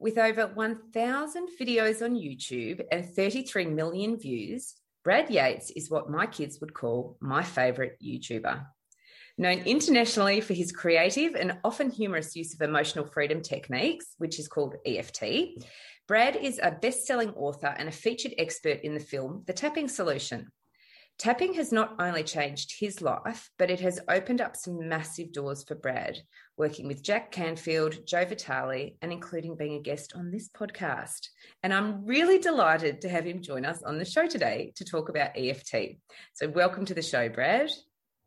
With over 1,000 videos on YouTube and 33 million views, Brad Yates is what my kids would call my favourite YouTuber. Known internationally for his creative and often humorous use of emotional freedom techniques, which is called EFT, Brad is a best selling author and a featured expert in the film The Tapping Solution. Tapping has not only changed his life, but it has opened up some massive doors for Brad, working with Jack Canfield, Joe Vitale, and including being a guest on this podcast. And I'm really delighted to have him join us on the show today to talk about EFT. So, welcome to the show, Brad.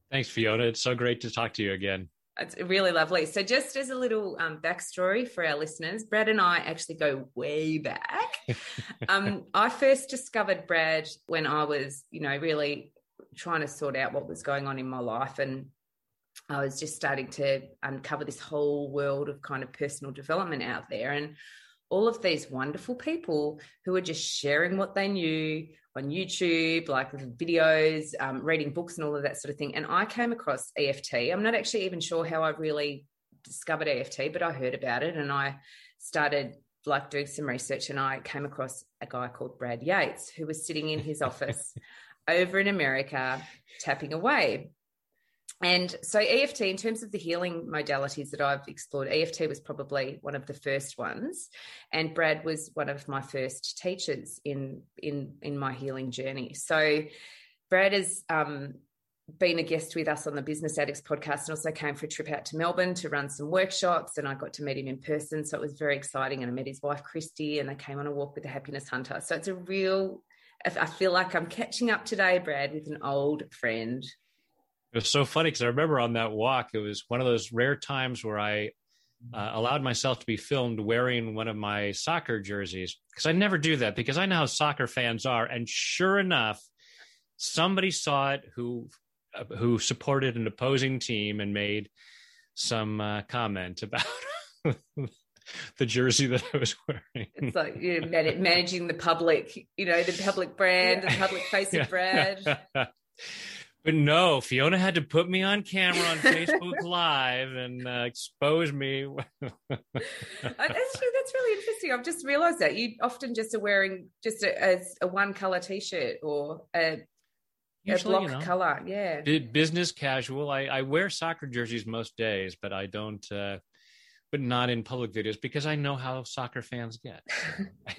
Thanks, Fiona. It's so great to talk to you again. It's really lovely. So, just as a little um, backstory for our listeners, Brad and I actually go way back. um, I first discovered Brad when I was, you know, really trying to sort out what was going on in my life. And I was just starting to uncover this whole world of kind of personal development out there. And all of these wonderful people who were just sharing what they knew on YouTube, like videos, um, reading books, and all of that sort of thing. And I came across EFT. I'm not actually even sure how I really discovered EFT, but I heard about it and I started like doing some research and I came across a guy called Brad Yates who was sitting in his office over in America tapping away. And so, EFT, in terms of the healing modalities that I've explored, EFT was probably one of the first ones, and Brad was one of my first teachers in in in my healing journey. So, Brad has um, been a guest with us on the Business Addicts podcast, and also came for a trip out to Melbourne to run some workshops. And I got to meet him in person, so it was very exciting. And I met his wife Christy, and they came on a walk with the Happiness Hunter. So it's a real. I feel like I'm catching up today, Brad, with an old friend. It was so funny because I remember on that walk, it was one of those rare times where I uh, allowed myself to be filmed wearing one of my soccer jerseys because I never do that because I know how soccer fans are. And sure enough, somebody saw it who uh, who supported an opposing team and made some uh, comment about the jersey that I was wearing. It's like you know, managing the public, you know, the public brand, yeah. the public face of Brad. But no, Fiona had to put me on camera on Facebook Live and uh, expose me. that's, that's really interesting. I've just realised that you often just are wearing just a, a, a one colour T-shirt or a, Usually, a block you know, colour. Yeah, business casual. I, I wear soccer jerseys most days, but I don't. Uh, but not in public videos because I know how soccer fans get.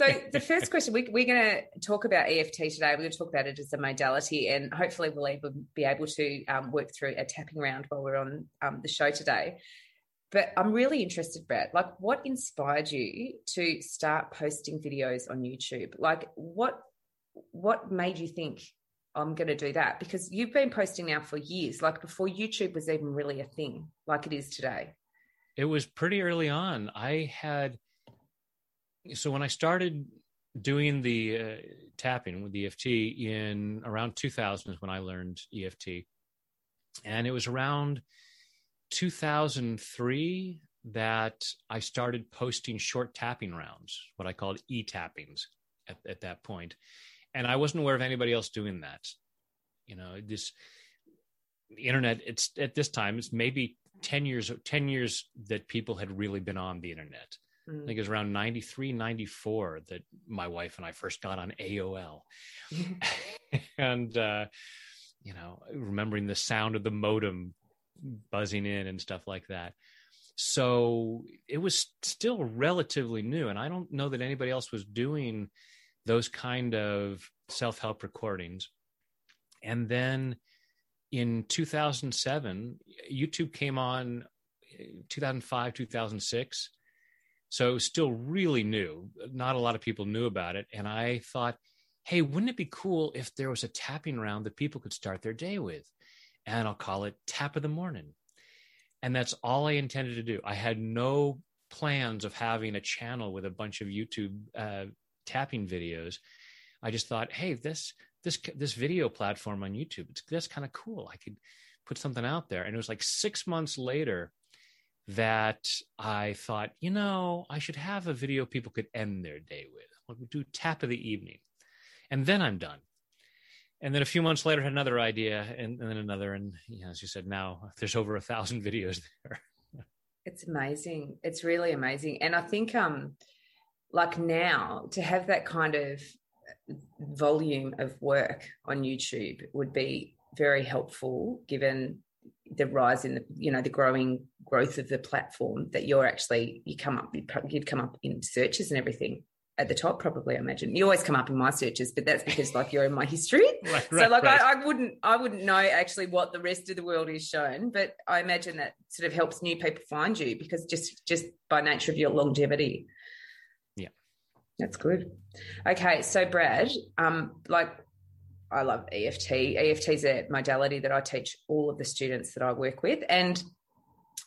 So the first question we, are going to talk about EFT today. We're going to talk about it as a modality, and hopefully we'll even be able to um, work through a tapping round while we're on um, the show today. But I'm really interested, Brad. Like, what inspired you to start posting videos on YouTube? Like, what what made you think I'm going to do that? Because you've been posting now for years, like before YouTube was even really a thing, like it is today. It was pretty early on. I had so when I started doing the uh, tapping with EFT in around 2000 is when I learned EFT, and it was around 2003 that I started posting short tapping rounds, what I called e tappings at, at that point. And I wasn't aware of anybody else doing that. You know, this the internet, it's at this time, it's maybe 10 years, 10 years that people had really been on the internet. I think it was around 93, 94 that my wife and I first got on AOL. and, uh, you know, remembering the sound of the modem buzzing in and stuff like that. So it was still relatively new. And I don't know that anybody else was doing those kind of self help recordings. And then in 2007, YouTube came on 2005, 2006 so still really new. Not a lot of people knew about it. And I thought, hey, wouldn't it be cool if there was a tapping round that people could start their day with? And I'll call it Tap of the Morning. And that's all I intended to do. I had no plans of having a channel with a bunch of YouTube uh, tapping videos. I just thought, hey, this this this video platform on YouTube, it's that's kind of cool. I could put something out there. And it was like six months later that I thought, you know, I should have a video people could end their day with. What would do tap of the evening, and then I'm done. And then a few months later, had another idea, and, and then another, and you know, as you said, now there's over a thousand videos there. it's amazing. It's really amazing, and I think um, like now to have that kind of volume of work on YouTube would be very helpful given the rise in the you know the growing growth of the platform that you're actually you come up you'd come up in searches and everything at the top probably i imagine. You always come up in my searches but that's because like you're in my history. Right, so right, like right. I, I, wouldn't i wouldn't know actually what the rest of the world is shown but i imagine that sort of helps new people find you because just just by nature of your longevity. Yeah. That's good. Okay so brad um like I love EFT. EFT is a modality that I teach all of the students that I work with. And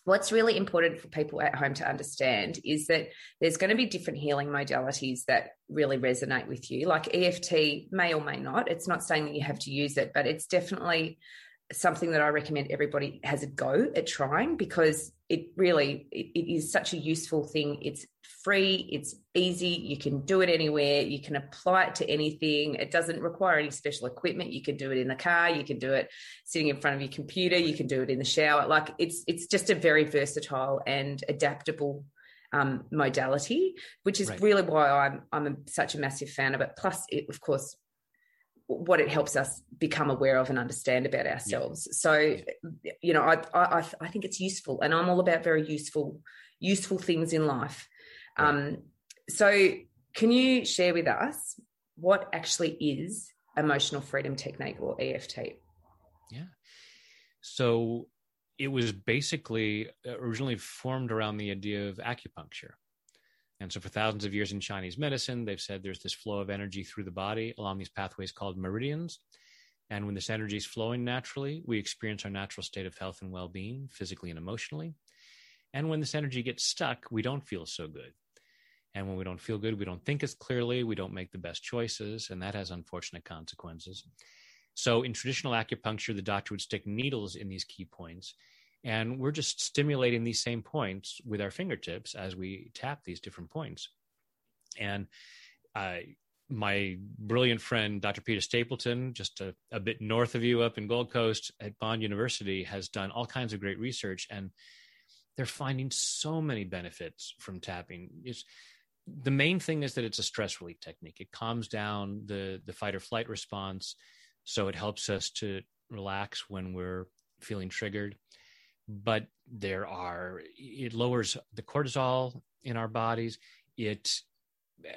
what's really important for people at home to understand is that there's going to be different healing modalities that really resonate with you. Like EFT may or may not. It's not saying that you have to use it, but it's definitely something that I recommend everybody has a go at trying because it really it, it is such a useful thing. It's free, it's easy, you can do it anywhere, you can apply it to anything. It doesn't require any special equipment. You can do it in the car, you can do it sitting in front of your computer, you can do it in the shower. Like it's it's just a very versatile and adaptable um, modality, which is right. really why I'm I'm a, such a massive fan of it. Plus, it, of course, what it helps us become aware of and understand about ourselves. Yeah. So, you know, I, I I think it's useful, and I'm all about very useful useful things in life. Right. Um, so, can you share with us what actually is emotional freedom technique or EFT? Yeah. So it was basically uh, originally formed around the idea of acupuncture. And so, for thousands of years in Chinese medicine, they've said there's this flow of energy through the body along these pathways called meridians. And when this energy is flowing naturally, we experience our natural state of health and well being, physically and emotionally. And when this energy gets stuck, we don't feel so good. And when we don't feel good, we don't think as clearly, we don't make the best choices, and that has unfortunate consequences. So, in traditional acupuncture, the doctor would stick needles in these key points and we're just stimulating these same points with our fingertips as we tap these different points. And uh, my brilliant friend, Dr. Peta Stapleton, just a, a, bit north of you up in Gold Coast at Bond University, has done all kinds of great research. And they're finding so many benefits from tapping. It's, the main thing is that it's a stress relief technique. It calms down the, the fight or flight response. So it helps us to relax when we're feeling triggered but there are it lowers the cortisol in our bodies. It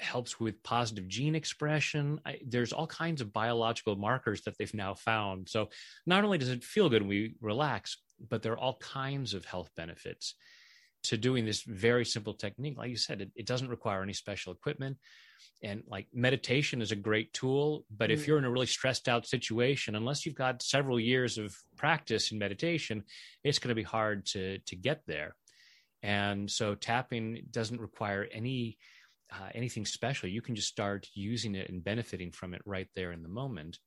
helps with positive gene expression. I, there's all kinds of biological markers that they've now found. So not only does it feel good when we relax but there are all kinds of health benefits to doing this very simple technique like you said it, it doesn't require any special equipment. And like meditation is a great tool but mm. if you're in a really stressed out situation unless you've got several years of practice in meditation it's going to be hard to to get there. And so tapping doesn't require any uh, anything special. You can just start using it and benefiting from it right there in the moment.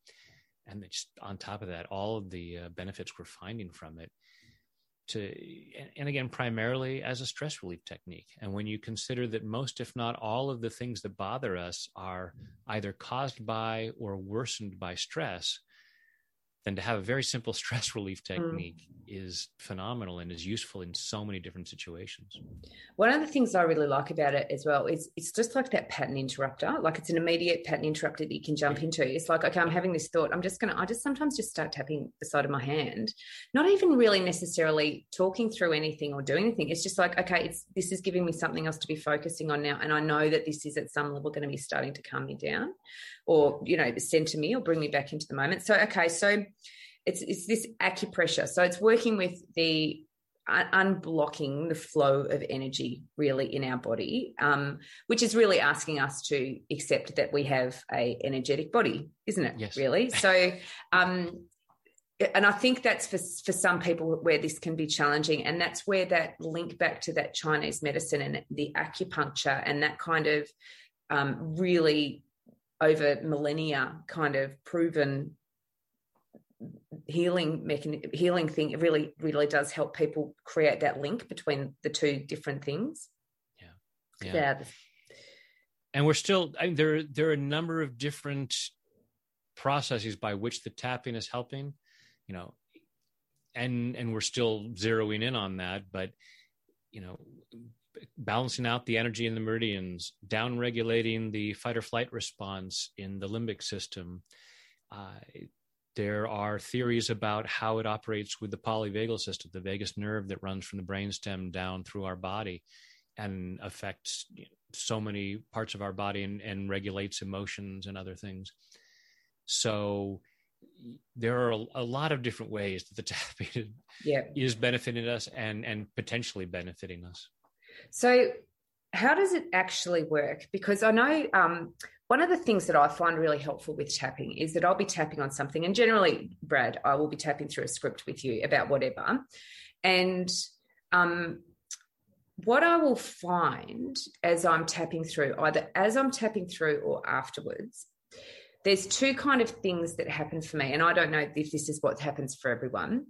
And just on top of that all of the uh, benefits we're finding from it to and again primarily as a stress relief technique. And when you consider that most if not all of the things that bother us are either caused by or worsened by stress then to have a very simple stress relief hmm. technique mm. is phenomenal and is useful in so many different situations. One of the things I really like about it as well is it's just like that pattern interrupter. Like it's an immediate pattern interrupter that you can jump into. It's like, okay, I'm having this thought. I'm just going to, I just sometimes just start tapping the side of my hand, not even really necessarily talking through anything or doing anything. It's just like, okay, it's, this is giving me something else to be focusing on now. And I know that this is at some level going to be starting to calm me down or you know center me or bring me back into the moment so okay so it's it's this acupressure. So it's working with the unblocking the flow of energy really in our body um, which is really asking us to accept that we have a energetic body isn't it yes. really? So um, and I think that's for for some people where this can be challenging, and that's where that link back to that Chinese medicine and the acupuncture and that kind of um, really over millennia kind of proven healing mechanism healing thing it really really does help people create that link between the two different things. Yeah. Yeah, yeah. and we're still I mean, there there are a number of different processes by which the tapping is helping you know and and we're still zeroing in on that but you know balancing out the energy in the meridians down regulating the fight or flight response in the limbic system uh, there are theories about how it operates with the polyvagal system the vagus nerve that runs from the brainstem down through our body and affects so many parts of our body and, and regulates emotions and other things so there are a, a, lot of different ways that the tapping yeah. is benefiting us and and potentially benefiting us. So, how does it actually work? Because I know um, one of the things that I find really helpful with tapping is that I'll be tapping on something, and generally, Brad, I will be tapping through a script with you about whatever, and um, what I will find as I'm tapping through, either as I'm tapping through or afterwards, there's two kind of things that happen for me and i don't know if this is what happens for everyone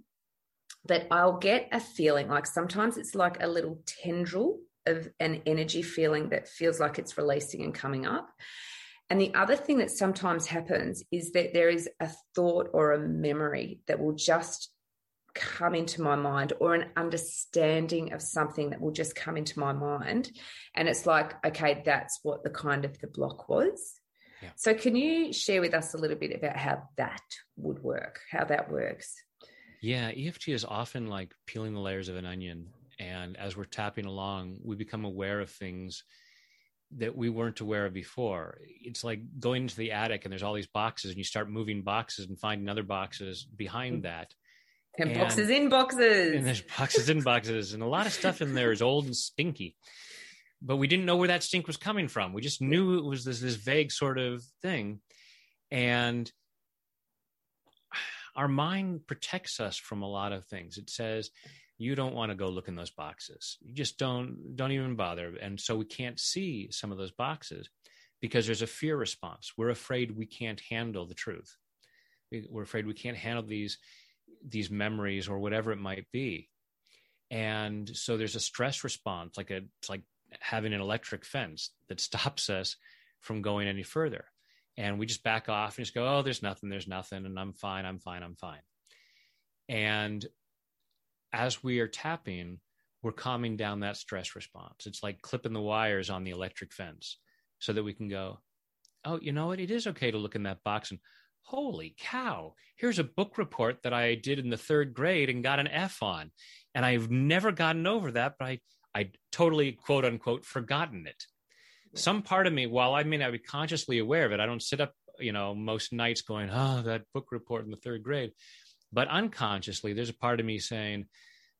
but i'll get a feeling like sometimes it's like a little tendril of an energy feeling that feels like it's releasing and coming up and the other thing that sometimes happens is that there is a thought or a memory that will just come into my mind or an understanding of something that will just come into my mind and it's like okay that's what the kind of the block was so, can you share with us a little bit about how that would work, how that works? Yeah, EFT is often like peeling the layers of an onion. And as we're tapping along, we become aware of things that we weren't aware of before. It's like going into the attic and there's all these boxes, and you start moving boxes and finding other boxes behind mm. that. And, and boxes in boxes. And there's boxes in boxes, and a lot of stuff in there is old and stinky but we didn't know where that stink was coming from. We just knew it was this this vague sort of thing, and our mind protects us from a lot of things. It says you don't want to go look in those boxes. You just don't don't even bother, and so we can't see some of those boxes because there's a fear response. We're afraid we can't handle the truth. We're afraid we can't handle these these memories or whatever it might be and so there's a stress response like a it's like having an electric fence that stops us from going any further. And we just back off and just go, oh, there's nothing, there's nothing, and I'm fine, I'm fine, I'm fine. And as we are tapping, we're calming down that stress response. It's like clipping the wires on the electric fence so that we can go, oh, you know what? It is okay to look in that box and, holy cow, here's a book report that I did in the third grade and got an F on. And I've never gotten over that, but I I'd totally quote unquote forgotten it. Some part of me, while I may not be consciously aware of it, I don't sit up, you know, most nights going, oh, that book report in the third grade. But unconsciously, there's a part of me saying,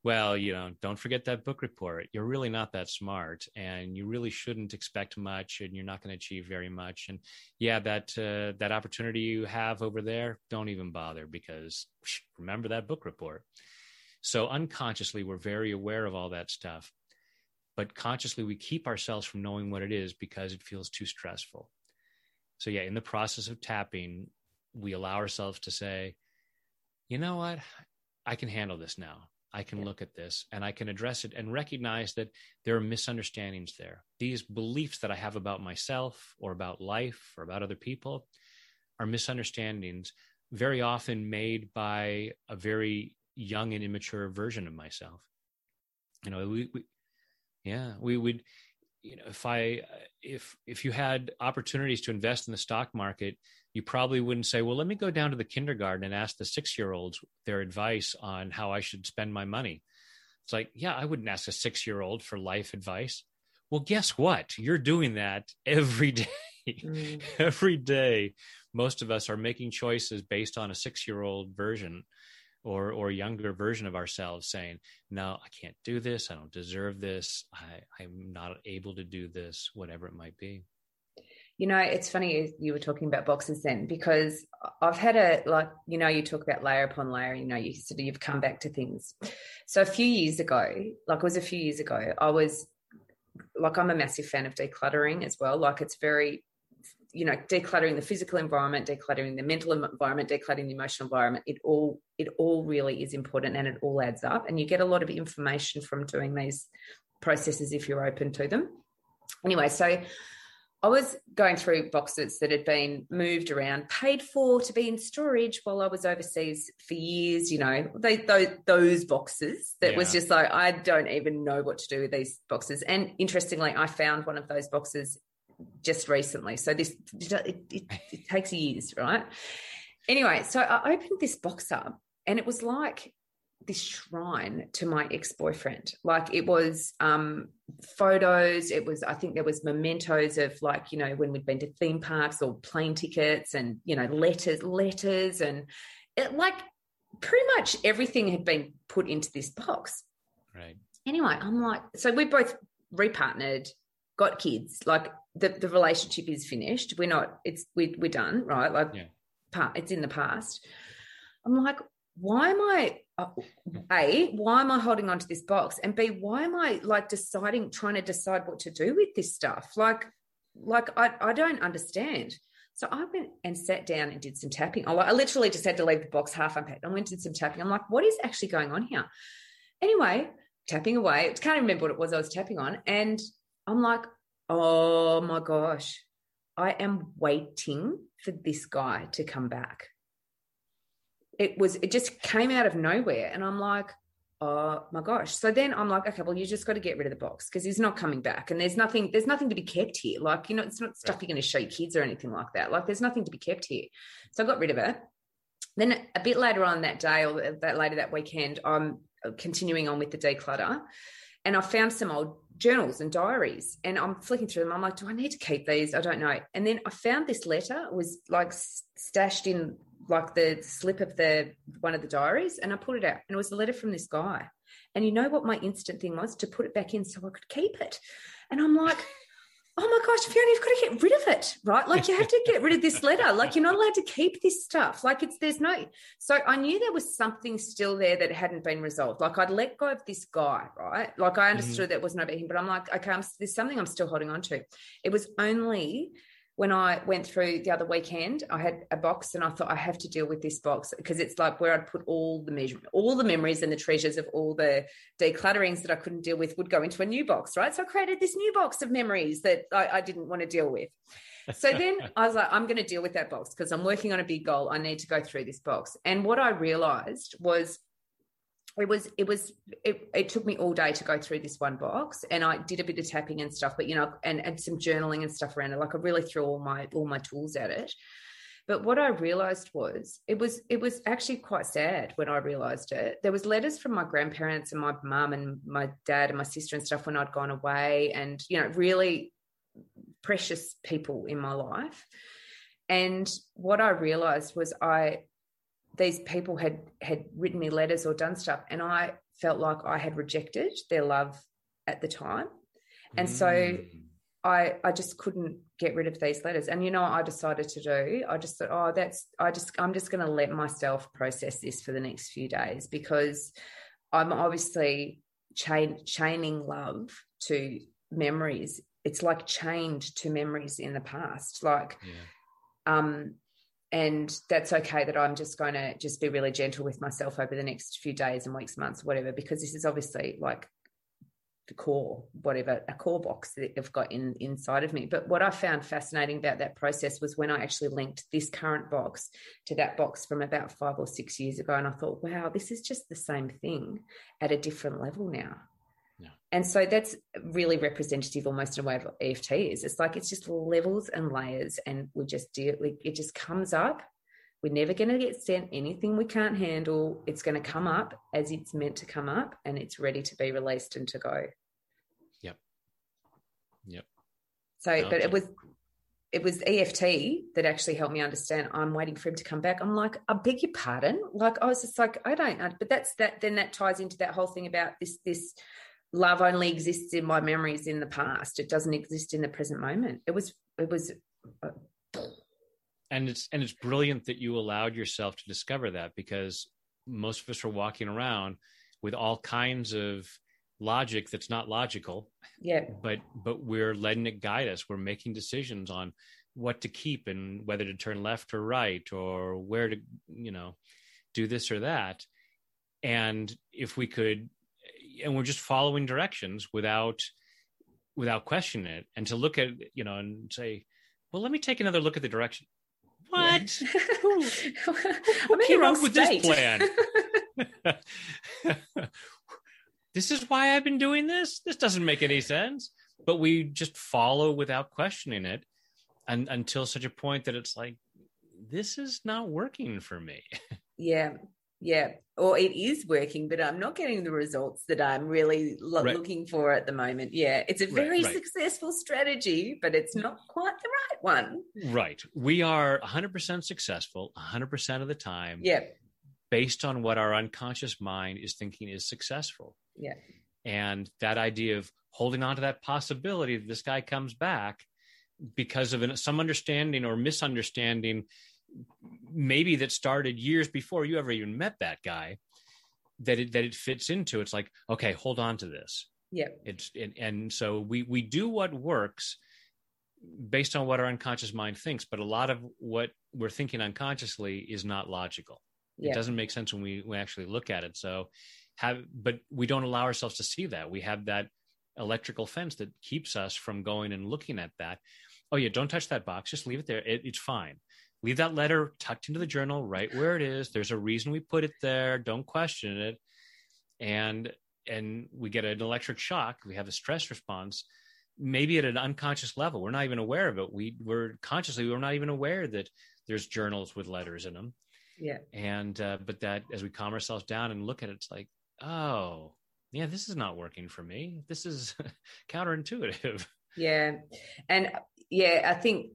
well, you know, don't forget that book report. You're really not that smart, and you really shouldn't expect much, and you're not going to achieve very much. And yeah, that uh, that opportunity you have over there, don't even bother because remember that book report. So unconsciously, we're very aware of all that stuff but consciously we keep ourselves from knowing what it is because it feels too stressful. So, yeah, in the process of tapping, we allow ourselves to say, you know what? I can handle this now. I can look at this and I can address it and recognize that there are misunderstandings there. These beliefs that I have about myself or about life or about other people are misunderstandings very often made by a very young and immature version of myself. You know, we, we yeah, we would you know if i if if you had opportunities to invest in the stock market you probably wouldn't say well let me go down to the kindergarten and ask the 6 year olds their advice on how i should spend my money. It's like yeah i wouldn't ask a 6 year old for life advice. Well guess what? You're doing that every day. Mm. every day most of us are making choices based on a 6 year old version or or younger version of ourselves saying no i can't do this. I don't deserve this. I i'm not able to do this whatever it might be. You know it's funny you were talking about boxes then because i've had a like you know you talk about layer upon layer you know you sort of you've come back to things. So a few years ago like it was a few years ago i was like i'm a massive fan of decluttering as well. Like it's very you know decluttering the physical environment decluttering the mental environment decluttering the emotional environment it all it all really is important and it all adds up and you get a lot of information from doing these processes if you're open to them anyway so I was going through boxes that had been moved around, paid for to be in storage while I was overseas for years. You know, they, those, those boxes that yeah. was just like, I don't even know what to do with these boxes. And interestingly, I found one of those boxes just recently. So this, it, it, it takes years, right? Anyway, so I opened this box up and it was like this shrine to my ex-boyfriend like it was um photos it was i think there was mementos of like you know when we'd been to theme parks or plane tickets and you know letters letters and it, like pretty much everything had been put into this box right anyway i'm like so we both repartnered got kids like the, the relationship is finished. We're not it's we, we're done right? Like yeah. part it's in the past. I'm like why am I uh, why am I holding on to this box? And b why am I like deciding trying to decide what to do with this stuff? Like like I, I don't understand. So I went and sat down and did some tapping. I, I literally just had to leave the box half unpacked I went and did some tapping. I'm like what is actually going on here? Anyway tapping away. I can't remember what it was I was tapping on. And I'm like oh my gosh. I am waiting for this guy to come back. It was it just came out of nowhere and i'm like oh my gosh. So then i'm like okay well you just got to get rid of the box because he's not coming back and there's nothing there's nothing to be kept here. Like you know it's not stuff you're going to show your kids or anything like that. Like there's nothing to be kept here. So i got rid of it. Then a bit later on that day or that later that weekend i'm continuing on with the declutter and i found some old journals and diaries and i'm flicking through them i'm like do i need to keep these i don't know and then i found this letter it was like stashed in like the slip of the one of the diaries and I put it out and it was a letter from this guy. And you know what my instant thing was to put it back in so I could keep it. And I'm like, oh my gosh, Fiona, you've got to get rid of it, right? Like you have to get rid of this letter. Like you're not allowed to keep this stuff. Like it's there's no. So I knew there was something still there that hadn't been resolved. Like I'd let go of this guy, right? Like I understood mm-hmm. that wasn't about him, but I'm like, okay, I'm, there's something I'm still holding on to. It was only when I went through the other weekend, I had a box and I thought I have to deal with this box because it's like where I'd put all the measure, all the memories and the treasures of all the declutterings that I couldn't deal with would go into a new box, right? So I created this new box of memories that I, I didn't want to deal with. So then I was like, I'm going to deal with that box because I'm working on a big goal. I need to go through this box. And what I realized was it was it was it, it, took me all day to go through this one box and i did a bit of tapping and stuff but you know and, and some journaling and stuff around it. Like i really threw all my all my tools at it. But what i realized was it was it was actually quite sad when i realized it. There was letters from my grandparents and my mum and my dad and my sister and stuff when i'd gone away and you know really precious people in my life. And what i realized was i these people had had written me letters or done stuff and i felt like i had rejected their love at the time and mm. so i i just couldn't get rid of these letters and you know what i decided to do i just thought oh that's i just i'm just going to let myself process this for the next few days because i'm obviously chain, chaining love to memories it's like chained to memories in the past like yeah. um and that's okay that I'm just going to just be really gentle with myself over the next few days and weeks, months, whatever, because this is obviously like the core, whatever, a core box that I've got in inside of me. But what I found fascinating about that process was when I actually linked this current box to that box from about five or six years ago. And I thought, wow, this is just the same thing at a different level now. And so that's really representative almost in a way of EFT is. It's like it's just levels and layers, and we just do it. It just comes up. We're never going to get sent anything we can't handle. It's going to come up as it's meant to come up, and it's ready to be released and to go. Yep. Yep. So, but it was it was EFT that actually helped me understand. I'm waiting for him to come back. I'm like, I beg your pardon. Like I was just like, I don't know. But that's that. Then that ties into that whole thing about this this love only exists in my memories in the past. It doesn't exist in the present moment. It was it was uh, and it's and it's brilliant that you allowed yourself to discover that because most of us are walking around with all kinds of logic that's not logical. Yeah. But but we're letting it guide us. We're making decisions on what to keep and whether to turn left or right or where to you know do this or that. And if we could and we're just following directions without without questioning it. And to look at you know and say well let me take another look at the direction. What? Who, who came up with this plan? This is why i've been doing this? This doesn't make any sense. But we just follow without questioning it and, until such a point that it's like this is not working for me. Yeah yeah or it is working but i'm not getting the results that i'm really lo- right. looking for at the moment. Yeah it's a very right, right. successful strategy but it's mm. not quite the right one. Right. We are 100% successful 100% of the time yeah. based on what our unconscious mind is thinking is successful. Yeah. And that idea of holding on to that possibility that this guy comes back because of an, some understanding or misunderstanding maybe that started years before you ever even met that guy that it that it fits into. It's like okay hold on to this. Yeah. It's and, and so we we do what works based on what our unconscious mind thinks but a lot of what we're thinking unconsciously is not logical. Yeah. it doesn't make sense when we, we actually look at it. So have but we don't allow ourselves to see that. We have that electrical fence that keeps us from going and looking at that. Oh yeah don't touch that box. Just leave it there. It, it's fine leave that letter tucked into the journal right where it is. There's a reason we put it there. Don't question it. And and we get an electric shock. We have a stress response maybe at an unconscious level. We're not even aware of it. We we're consciously we're not even aware that there's journals with letters in them. Yeah. And uh, but that as we calm ourselves down and look at it it's like oh yeah this is not working for me. This is counterintuitive. Yeah. And yeah i think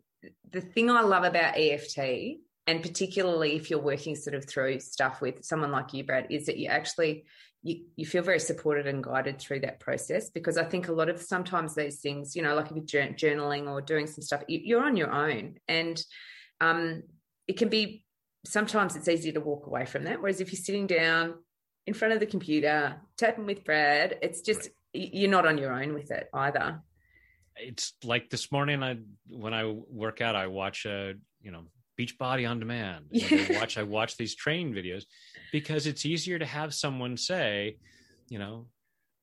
the thing I love about EFT, and particularly if you're working sort of through stuff with someone like you, Brad, is that you actually you, you feel very supported and guided through that process because I think a lot of sometimes these things, you know, like if you're journaling or doing some stuff, you're on your own, and um, it can be sometimes it's easy to walk away from that. Whereas if you're sitting down in front of the computer tapping with Brad, it's just you're not on your own with it either it's like this morning i when i work out i watch a you know Beachbody on demand. I watch i watch these training videos because it's easier to have someone say you know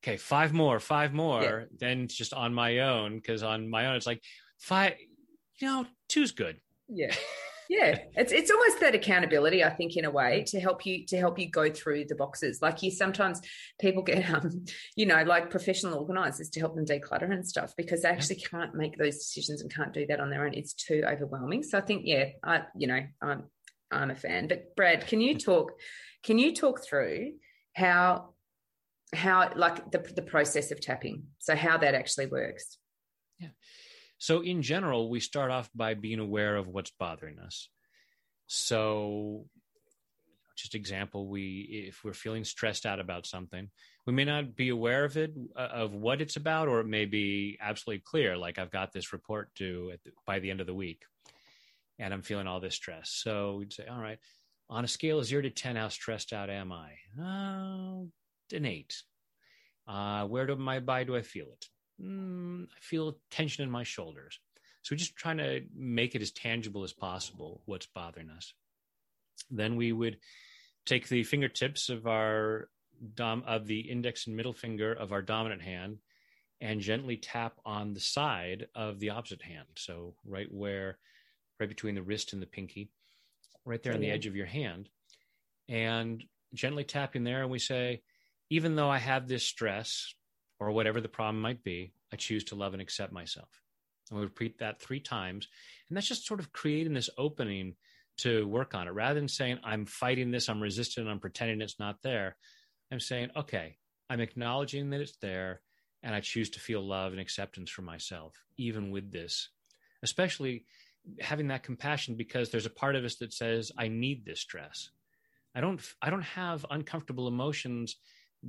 okay five more five more yeah. than just on my own because on my own it's like five you know two's good. Yeah yeah it's it's almost that accountability i think in a way to help you to help you go through the boxes. Like you sometimes people get um you know like professional organizers to help them declutter and stuff because they actually can't make those decisions and can't do that on their own. It's too overwhelming. So i think yeah i you know i'm i'm a fan. But brad can you talk can you talk through how how like the the process of tapping? So how that actually works? Yeah so, in general, we start off by being aware of what's bothering us. So, just example, we if we're feeling stressed out about something, we may not be aware of it uh, of what it's about, or it may be absolutely clear, like I've got this report due the, by the end of the week, and I'm feeling all this stress. So we'd say, all right, on a scale of zero to ten, how stressed out am I? Uh, an eight. Uh, where do my by do I feel it? Mm, I feel tension in my shoulders. So we're just trying to make it as tangible as possible what's bothering us. Then we would take the fingertips of our dom of the index and middle finger of our dominant hand and gently tap on the side of the opposite hand. So right where right between the wrist and the pinky, right there on the edge of your hand. And gently tapping there and we say, even though I have this stress, or whatever the problem might be, I choose to love and accept myself. And we repeat that three times. And that's just sort of creating this opening to work on it. Rather than saying, I'm fighting this, I'm resisting, I'm pretending it's not there, I'm saying, okay, I'm acknowledging that it's there, and I choose to feel love and acceptance for myself, even with this. Especially having that compassion because there's a part of us that says, I need this stress. I don't I don't have uncomfortable emotions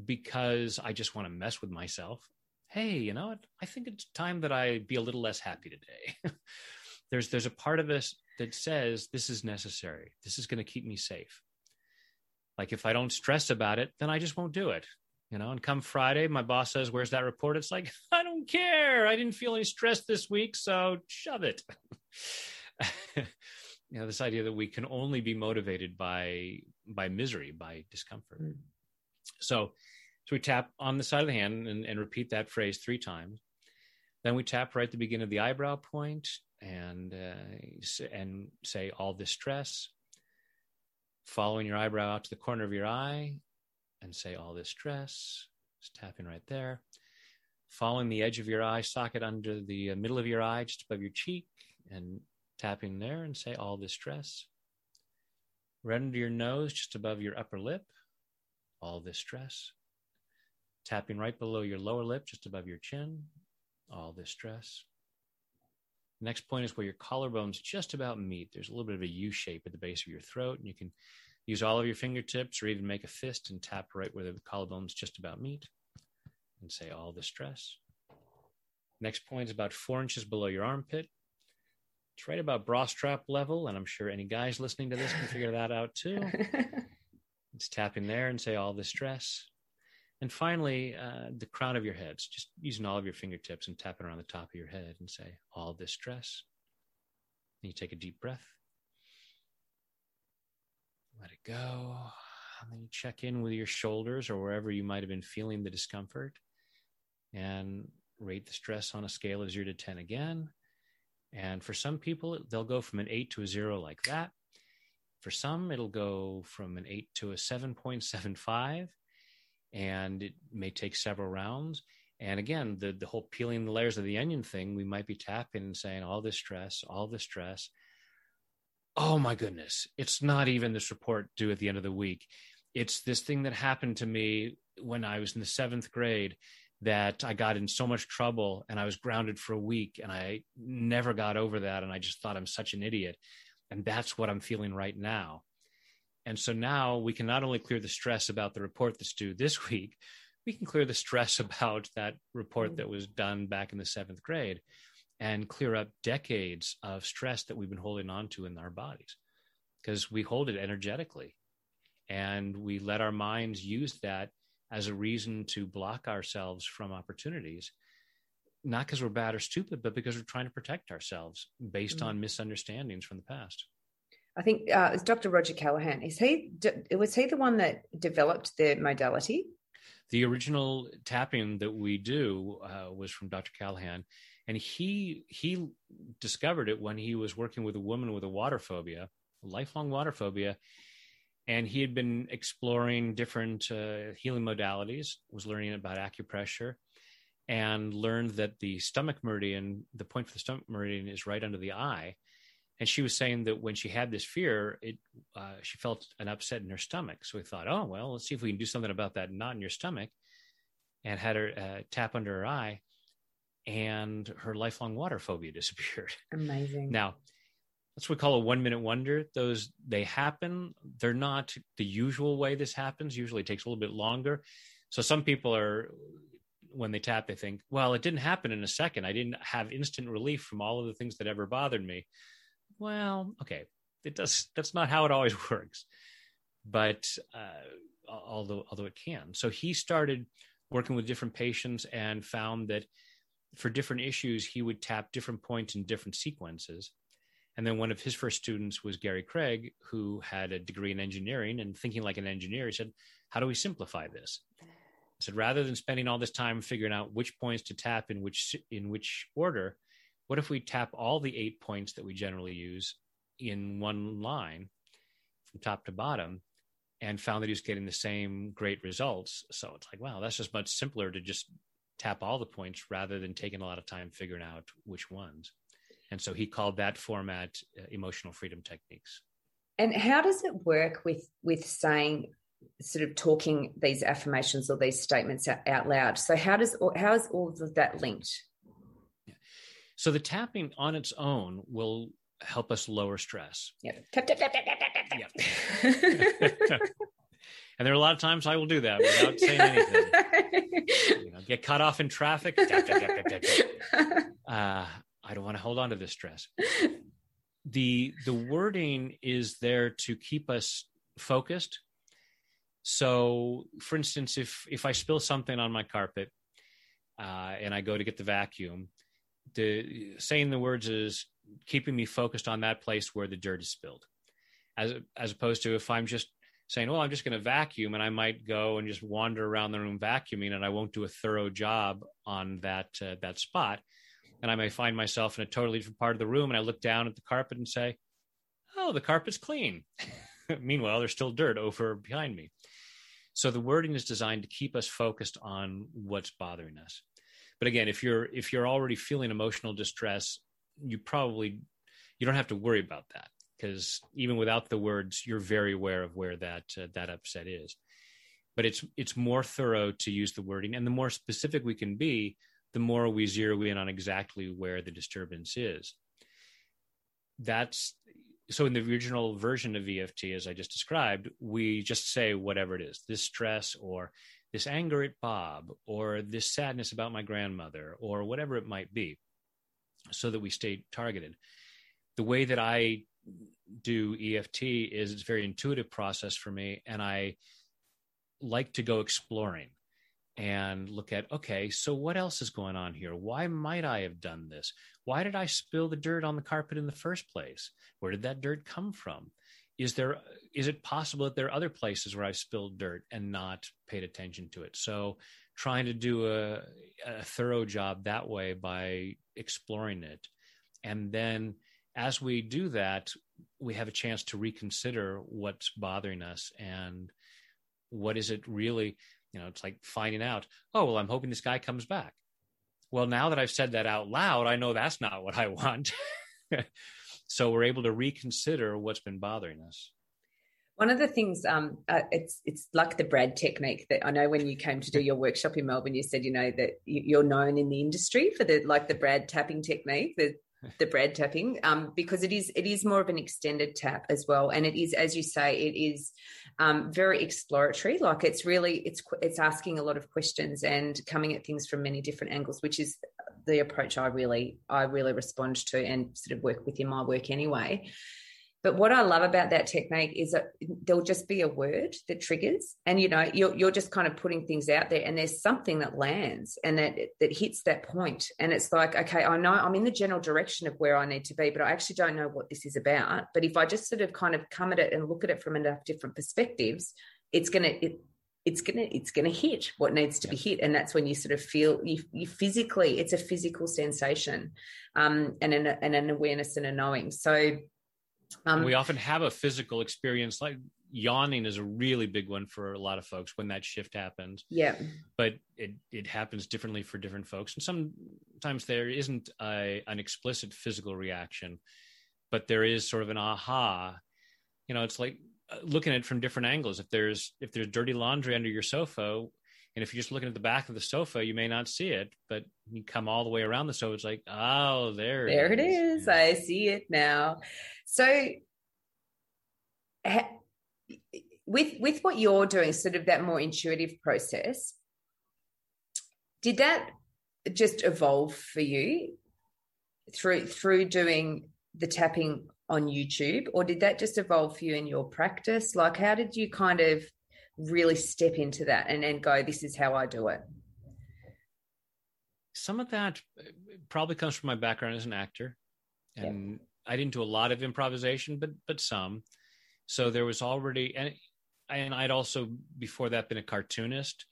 because I just want to mess with myself. Hey, you know what? I think it's time that I be a little less happy today. there's there's a part of us that says this is necessary. This is going to keep me safe. Like if I don't stress about it, then I just won't do it. You know, and come Friday, my boss says, "Where's that report?" It's like, I don't care. I didn't feel any stress this week, so shove it. you know this idea that we can only be motivated by by misery by discomfort mm. So so we tap on the side of the hand and, and repeat that phrase three times. Then we tap right at the beginning of the eyebrow point and uh, and say all this stress following your eyebrow out to the corner of your eye and say all this stress just tapping right there. Following the edge of your eye socket under the uh, middle of your eye just above your cheek and tapping there and say all this stress right under your nose just above your upper lip all this stress. Tapping right below your lower lip just above your chin all this stress. Next point is where your collarbones just about meet. There's a little bit of a u shape at the base of your throat and you can use all of your fingertips or even make a fist and tap right where the collarbones just about meet and say all the stress. Next point is about four inches below your armpit. It's right about bra strap level, and I'm sure any guys listening to this can figure that out too. it's tapping there and say all the stress. And finally, uh, the crown of your heads, just using all of your fingertips and tapping around the top of your head and say all this stress. And you take a deep breath. Let it go. And then you check in with your shoulders or wherever you might have been feeling the discomfort and rate the stress on a scale of zero to 10 again. And for some people, they'll go from an eight to a zero like that. For some, it'll go from an eight to a 7.75, and it may take several rounds. And again, the, the whole peeling the layers of the onion thing, we might be tapping and saying, all this stress, all this stress. Oh my goodness, it's not even this report due at the end of the week. It's this thing that happened to me when I was in the seventh grade that I got in so much trouble and I was grounded for a week and I never got over that. And I just thought I'm such an idiot. And that's what I'm feeling right now. And so now we can not only clear the stress about the report that's due this week, we can clear the stress about that report mm. that was done back in the seventh grade and clear up decades of stress that we've been holding on to in our bodies because we hold it energetically and we let our minds use that as a reason to block ourselves from opportunities not because we're bad or stupid but because we're trying to protect ourselves based mm-hmm. on misunderstandings from the past. I think uh, it's dr roger callahan is he was he the one that developed the modality? The original tapping that we do uh, was from dr callahan and he he discovered it when he was working with a woman with a water phobia a lifelong water phobia and he had been exploring different uh, healing modalities was learning about acupressure and learned that the stomach meridian the point for the stomach meridian is right under the eye and she was saying that when she had this fear it uh, she felt an upset in her stomach so we thought oh well let's see if we can do something about that knot in your stomach and had her uh, tap under her eye and her lifelong water phobia disappeared amazing now that's what we call a one minute wonder. Those they happen. They're not the usual way this happens. Usually it takes a little bit longer. So some people are when they tap, they think, well, it didn't happen in a second. I didn't have instant relief from all of the things that ever bothered me. Well, okay. It does that's not how it always works. But uh, although although it can. So he started working with different patients and found that for different issues, he would tap different points in different sequences and then one of his first students was Gary Craig, who had a degree in engineering and thinking like an engineer. He said, How do we simplify this? Said, rather than spending all this time figuring out which points to tap in which in which order, what if we tap all the eight points that we generally use in one line from top to bottom and found that he was getting the same great results. So it's like, wow, that's just much simpler to just tap all the points rather than taking a lot of time figuring out which ones. And so he called that format uh, emotional freedom techniques. And how does it work with with saying sort of talking these affirmations or these statements out, out loud? So how does how is all of that linked? So the tapping on its own will help us lower stress. Yeah. Tap, tap, tap. Yep. and there are a lot of times I will do that without saying anything. you know, get cut off in traffic. Uh, I don't want to hold on to this stress. the the wording is there to keep us focused. So, for instance, if if I spill something on my carpet uh, and I go to get the vacuum, the saying the words is keeping me focused on that place where the dirt is spilled. As as opposed to if i'm just saying well i'm just going to vacuum and i might go and just wander around the room vacuuming and i won't do a thorough job on that uh, that spot. And i may find myself in a totally different part of the room and i look down at the carpet and say oh the carpet's clean. Meanwhile there's still dirt over behind me so the wording is designed to keep us focused on what's bothering us. But again if you're if you're already feeling emotional distress you probably you don't have to worry about that because even without the words you're very aware of where that uh, that upset is. But it's it's more thorough to use the wording and the more specific we can be the more we zero in on exactly where the disturbance is. That's so in the original version of EFT as I just described we just say whatever it is this stress or this anger at Bob or this sadness about my grandmother or whatever it might be so that we stay targeted. The way that I do EFT is it's a very intuitive process for me, and I like to go exploring and look at okay, so what else is going on here? Why might I have done this? Why did I spill the dirt on the carpet in the first place? Where did that dirt come from? Is there is it possible that there are other places where I've spilled dirt and not paid attention to it? So trying to do a, a thorough job that way by exploring it. And then as we do that, we have a chance to reconsider what's bothering us and what is it really, you know, it's like finding out, oh, well, I'm hoping this guy comes back. Well, now that I've said that out loud, I know that's not what I want. so we're able to reconsider what's been bothering us. One of the things, um, uh, it's it's like the Brad technique that I know when you came to do your workshop in Melbourne, you said you know that you're known in the industry for the like the Brad tapping technique, the the Brad tapping, um, because it is it is more of an extended tap as well, and it is as you say, it is um, very exploratory. Like it's really it's it's asking a lot of questions and coming at things from many different angles, which is the approach I really I really respond to and sort of work with in my work anyway. But what I love about that technique is that there'll just be a word that triggers, and you know you're you're just kind of putting things out there, and there's something that lands and that that hits that point, and it's like, okay, I know I'm in the general direction of where I need to be, but I actually don't know what this is about. But if I just sort of kind of come at it and look at it from enough different perspectives, it's gonna it, it's gonna it's gonna hit what needs to be hit. And that's when you sort of feel you, you physically it's a physical sensation um, and an, and an awareness and a knowing. So um, we often have a physical experience like yawning is a really big one for a lot of folks when that shift happens. Yeah. But it it happens differently for different folks. And sometimes there isn't a, an explicit physical reaction, but there is sort of an aha. You know, it's like uh, looking at it from different angles. If there's if there's dirty laundry under your sofa, and if you're just looking at the back of the sofa, you may not see it, but you come all the way around the sofa, it's like, oh, there, there it is. Yeah. I see it now. So, ha- with with what you're doing, sort of that more intuitive process, did that just evolve for you through through doing the tapping on YouTube, or did that just evolve for you in your practice? Like, how did you kind of really step into that and, and go, this is how I do it? Some of that uh, probably comes from my background as an actor. And. I didn't do a lot of improvisation, but but some. So there was already and and I'd also before that been a cartoonist.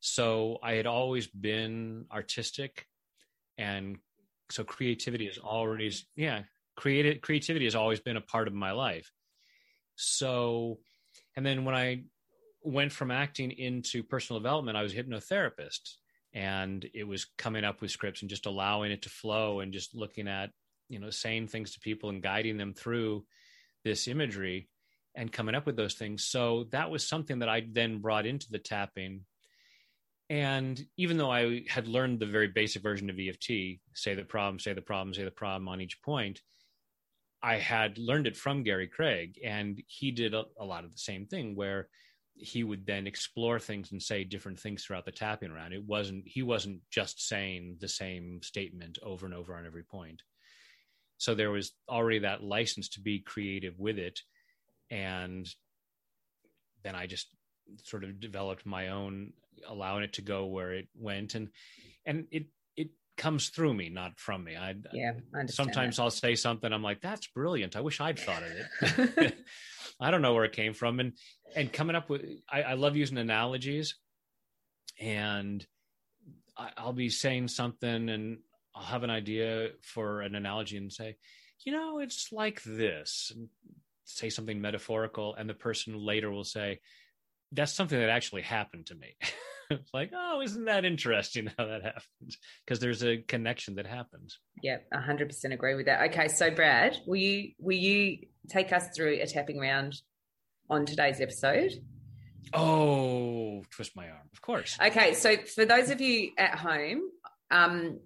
So I had always been artistic and so creativity is already yeah, creative creativity has always been a part of my life. So and then when I went from acting into personal development, I was a hypnotherapist and it was coming up with scripts and just allowing it to flow and just looking at, you know, saying things to people and guiding them through this imagery and coming up with those things. So that was something that I then brought into the tapping. And even though I had learned the very basic version of EFT, say the problem, say the problem, say the problem on each point, I had learned it from Gary Craig, and he did a, a lot of the same thing where he would then explore things and say different things throughout the tapping round. It wasn't he wasn't just saying the same statement over and over on every point. So there was already that license to be creative with it, and then I just sort of developed my own, allowing it to go where it went, and and it it comes through me, not from me. I yeah. I sometimes that. I'll say something. I'm like, that's brilliant. I wish I'd thought of it. I don't know where it came from, and and coming up with. I, I love using analogies, and I, I'll be saying something, and I'll have an idea for an analogy, and say, you know, it's like this, and say something metaphorical, and the person later will say, that's something that actually happened to me. it's like, oh, isn't that interesting how that happens? Because there's a connection that happens. Yeah, hundred percent agree with that. Okay, so Brad, will you will you take us through a tapping round on today's episode? Oh, twist my arm, of course. Okay, so for those of you at home, um,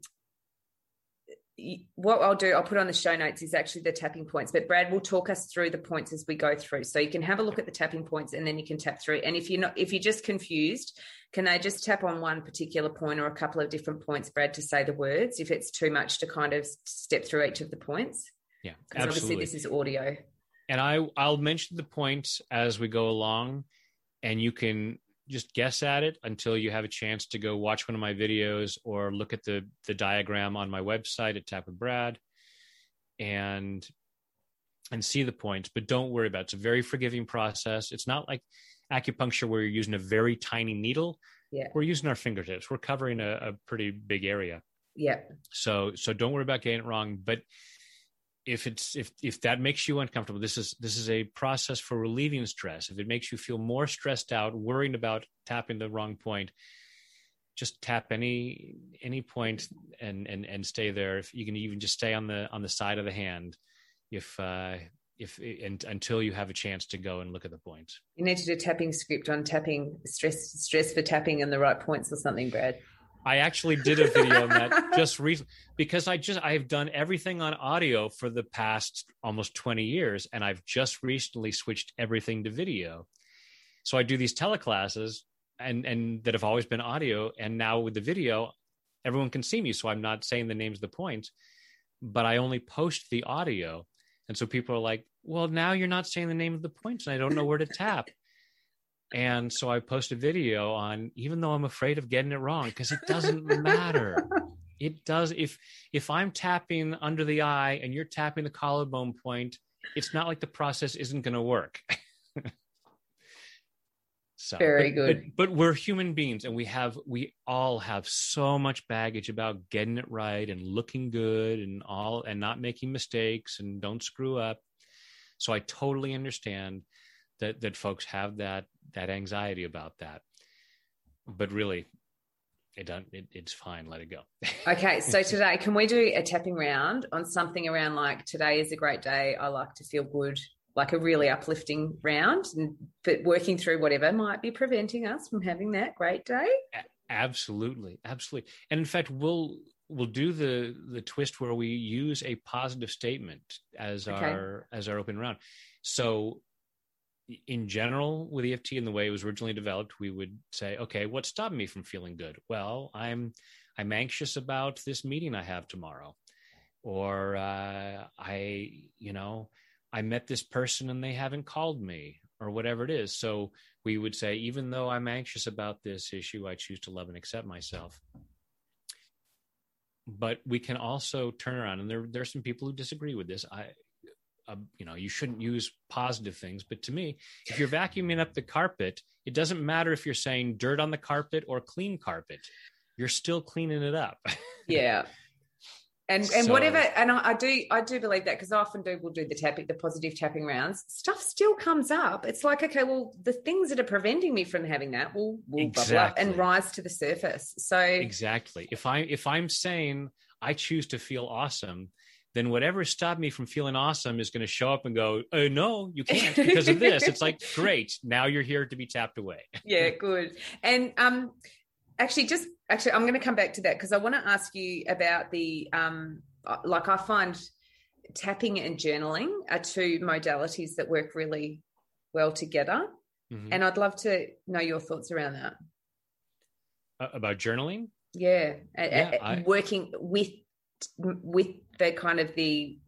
what I'll do, I'll put on the show notes is actually the tapping points, but Brad will talk us through the points as we go through. So you can have a look at the tapping points and then you can tap through. And if you're not, if you're just confused, can they just tap on one particular point or a couple of different points, Brad, to say the words if it's too much to kind of step through each of the points? Yeah, because obviously this is audio. And I, I'll mention the points as we go along, and you can just guess at it until you have a chance to go watch one of my videos or look at the the diagram on my website at Tap with Brad and and see the points. But don't worry about it. it's a very forgiving process. It's not like acupuncture where you're using a very tiny needle. Yeah. We're using our fingertips. We're covering a, a pretty big area. Yeah. So so don't worry about getting it wrong. But if it's if if that makes you uncomfortable this is this is a process for relieving stress. If it makes you feel more stressed out worrying about tapping the wrong point just tap any any point and and and stay there. If you can even just stay on the on the side of the hand if uh if and, until you have a chance to go and look at the point. You need to do tapping script on tapping stress stress for tapping in the right points or something brad I actually did a video on that just recently because I just I've done everything on audio for the past almost 20 years and I've just recently switched everything to video. So I do these teleclasses and and that have always been audio and now with the video everyone can see me so I'm not saying the names of the points but I only post the audio and so people are like, "Well, now you're not saying the name of the points and I don't know where to tap." And so I post a video on, even though I'm afraid of getting it wrong, because it doesn't matter. It does. If if I'm tapping under the eye and you're tapping the collarbone point, it's not like the process isn't going to work. so very but, good. But, but we're human beings, and we have we all have so much baggage about getting it right and looking good and all and not making mistakes and don't screw up. So I totally understand that that folks have that that anxiety about that. But really it don't it, it's fine let it go. Okay so today can we do a tapping round on something around like today is a great day i like to feel good like a really uplifting round and but working through whatever might be preventing us from having that great day? Absolutely absolutely. And in fact we'll we'll do the the twist where we use a positive statement as okay. our as our open round. So in general with EFT and the way it was originally developed, we would say, okay, what stopped me from feeling good? Well, I'm I'm anxious about this meeting I have tomorrow, or uh, I, you know, I met this person and they haven't called me, or whatever it is. So we would say, even though I'm anxious about this issue, I choose to love and accept myself. But we can also turn around, and there there are some people who disagree with this. I uh, you know you shouldn't use positive things but to me if you're vacuuming up the carpet it doesn't matter if you're saying dirt on the carpet or clean carpet you're still cleaning it up. Yeah. And and so, whatever and I, I, do i do believe that because i often do We'll do the tapping the positive tapping rounds. Stuff still comes up. It's like okay well the things that are preventing me from having that will will exactly. bubble up and rise to the surface. So exactly. If i if i'm saying i choose to feel awesome then whatever stopped me from feeling awesome is going to show up and go, oh, no, you can't because of this. it's like, great. Now you're here to be tapped away. yeah, good. And um, actually, just actually, I'm going to come back to that because I want to ask you about the, um, uh, like, I find tapping and journaling are two modalities that work really well together. Mm-hmm. And I'd love to know your thoughts around that. Uh, about journaling? Yeah, yeah I... working with with the kind of the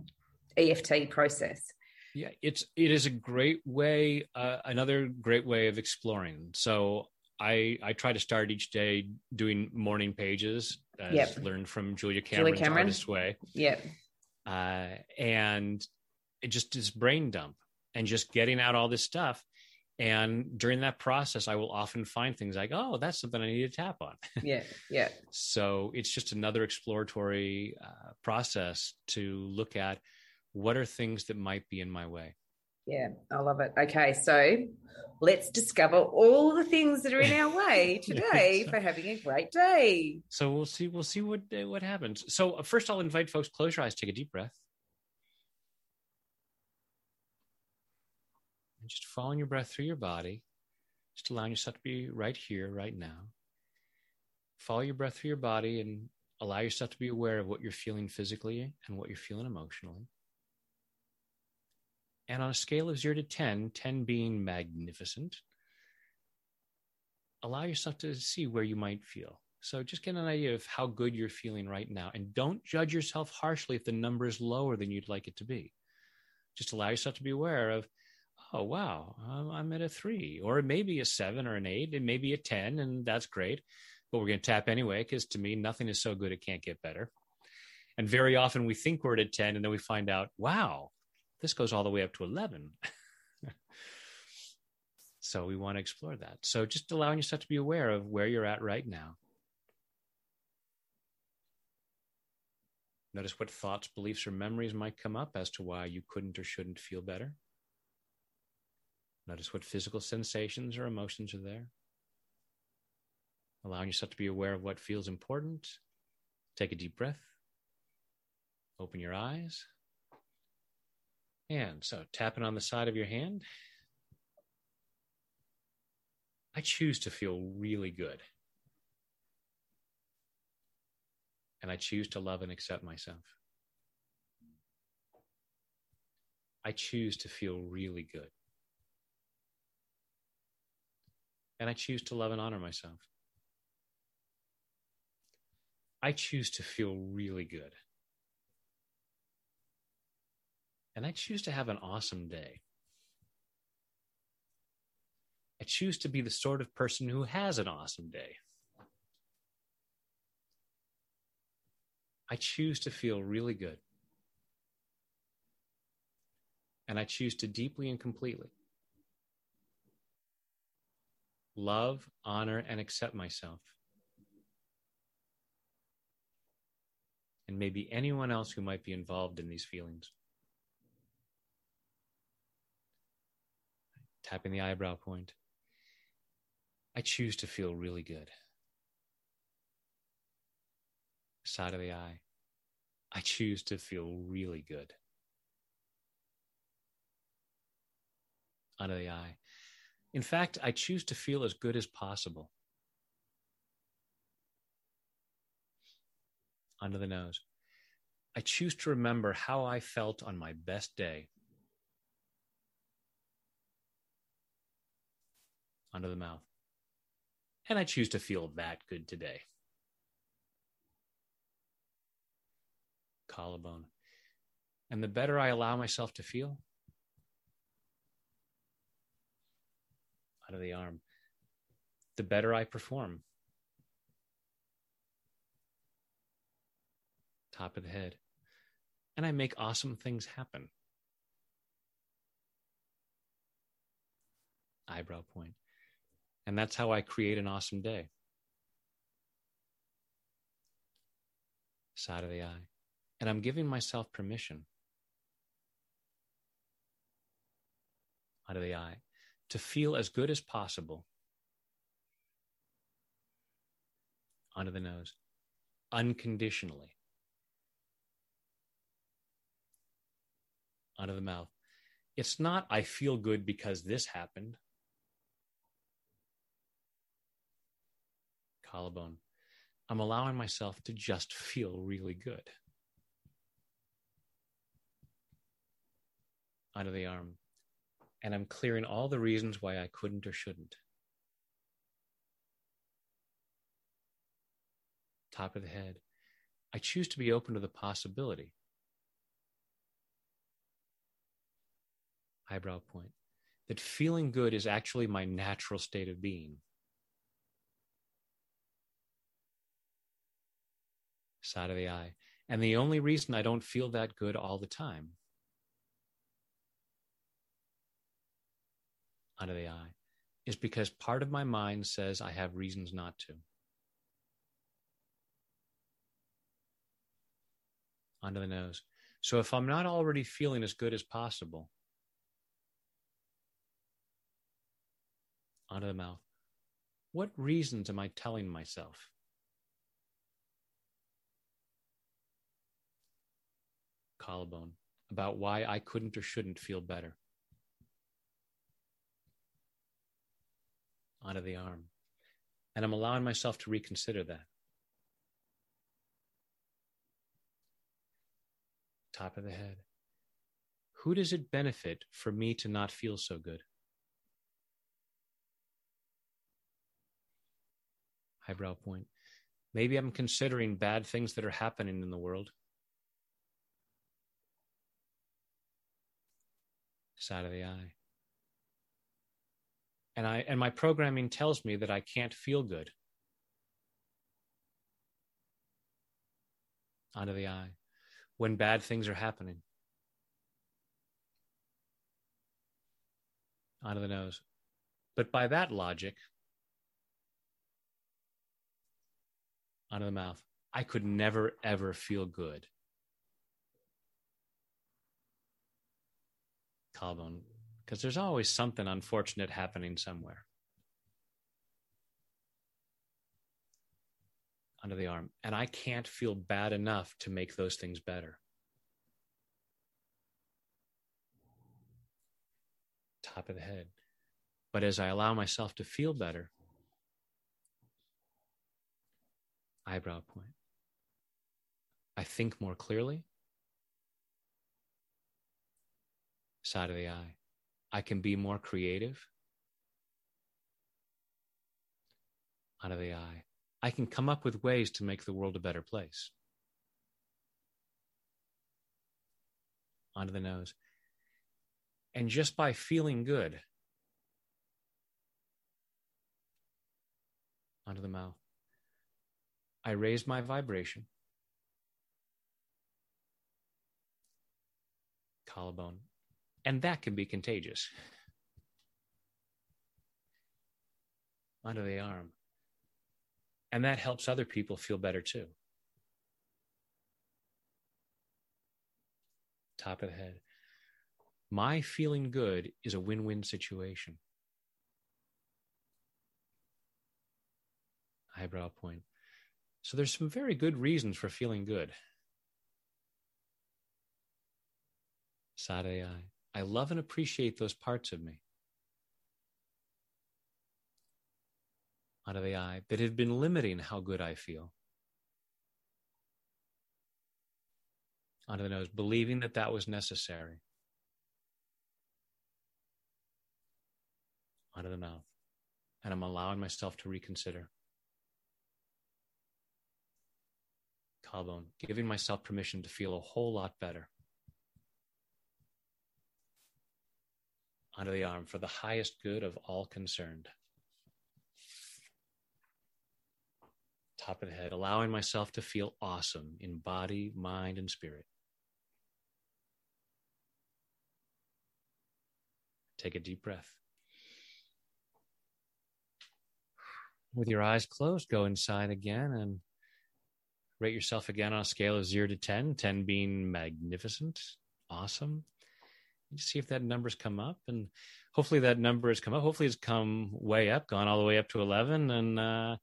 EFT process. Yeah, it's it is a great way, uh, another great way of exploring. So I I try to start each day doing morning pages, as Yep. learned from Julia Cameron's Cameron. Artist Way, Yep. uh, and it just this brain dump and just getting out all this stuff. And during that process, I will often find things like, oh, that's something I need to tap on. Yeah. Yeah. So it's just another exploratory uh, process to look at what are things that might be in my way. Yeah. I love it. Okay. So let's discover all the things that are in our way today for having a great day. So we'll see. We'll see what what happens. So uh, first, I'll invite folks close your eyes, take a deep breath, just following your breath through your body, just allowing yourself to be right here, right now. Follow your breath through your body and allow yourself to be aware of what you're feeling physically and what you're feeling emotionally. And on a scale of zero to 10, 10 being magnificent, allow yourself to see where you might feel. So just get an idea of how good you're feeling right now. And don't judge yourself harshly if the number is lower than you'd like it to be. Just allow yourself to be aware of, oh, wow, I'm- at a three, or it may be a seven or an eight, it may be a 10, and that's great. But we're going to tap anyway, because to me, nothing is so good it can't get better. And very often we think we're at a 10, and then we find out, wow, this goes all the way up to 11. so we want to explore that. So just allowing yourself to be aware of where you're at right now. Notice what thoughts, beliefs, or memories might come up as to why you couldn't or shouldn't feel better. Notice what physical sensations or emotions are there. Allowing yourself to be aware of what feels important. Take a deep breath. Open your eyes. And so tapping on the side of your hand. I choose to feel really good. And I choose to love and accept myself. I choose to feel really good. And I choose to love and honor myself. I choose to feel really good. And I choose to have an awesome day. I choose to be the sort of person who has an awesome day. I choose to feel really good. And I choose to deeply and completely love, honor, and accept myself. And maybe anyone else who might be involved in these feelings. Tapping the eyebrow point. I choose to feel really good. Side of the eye. I choose to feel really good. Under the eye. In fact, I choose to feel as good as possible. Under the nose. I choose to remember how I felt on my best day. Under the mouth. And I choose to feel that good today. Collarbone. And the better I allow myself to feel, out of the arm, the better I perform. Top of the head. And I make awesome things happen. Eyebrow point. And that's how I create an awesome day. Side of the eye. And I'm giving myself permission out of the eye to feel as good as possible under the nose, unconditionally. Under the mouth. It's not, I feel good because this happened. Collarbone. I'm allowing myself to just feel really good. Under the arm and I'm clearing all the reasons why I couldn't or shouldn't. Top of the head. I choose to be open to the possibility. Eyebrow point. That feeling good is actually my natural state of being. Side of the eye. And the only reason I don't feel that good all the time under the eye, is because part of my mind says I have reasons not to. Under the nose. So if I'm not already feeling as good as possible, onto the mouth, what reasons am I telling myself? Collarbone about why I couldn't or shouldn't feel better. Onto the arm. And I'm allowing myself to reconsider that. top of the head. Who does it benefit for me to not feel so good? Eyebrow point. Maybe I'm considering bad things that are happening in the world. Side of the eye. And I and my programming tells me that I can't feel good. Onto the eye when bad things are happening. Of the nose. But by that logic, out of the mouth, I could never, ever feel good. Collarbone, because there's always something unfortunate happening somewhere. under the arm. And I can't feel bad enough to make those things better. Top of the head. But as I allow myself to feel better, eyebrow point. I think more clearly. Side of the eye. I can be more creative. Out of the eye. I can come up with ways to make the world a better place. Onto the nose. And just by feeling good, onto the mouth, I raise my vibration. Collarbone. And that can be contagious. Under the arm. And that helps other people feel better too. Top of the head. My feeling good is a win win situation. Eyebrow point. So there's some very good reasons for feeling good. Side eye. I love and appreciate those parts of me. out of the eye that have been limiting how good I feel. Out of the nose, believing that that was necessary. Out of the mouth. And I'm allowing myself to reconsider. Collarbone, giving myself permission to feel a whole lot better. Onto the arm for the highest good of all concerned. top of the head, allowing myself to feel awesome in body, mind, and spirit. Take a deep breath. With your eyes closed, go inside again and rate yourself again on a scale of zero to 10, 10 being magnificent, awesome. See if that number's come up. And hopefully that number has come up. Hopefully it's come way up, gone all the way up to 11. And, uh,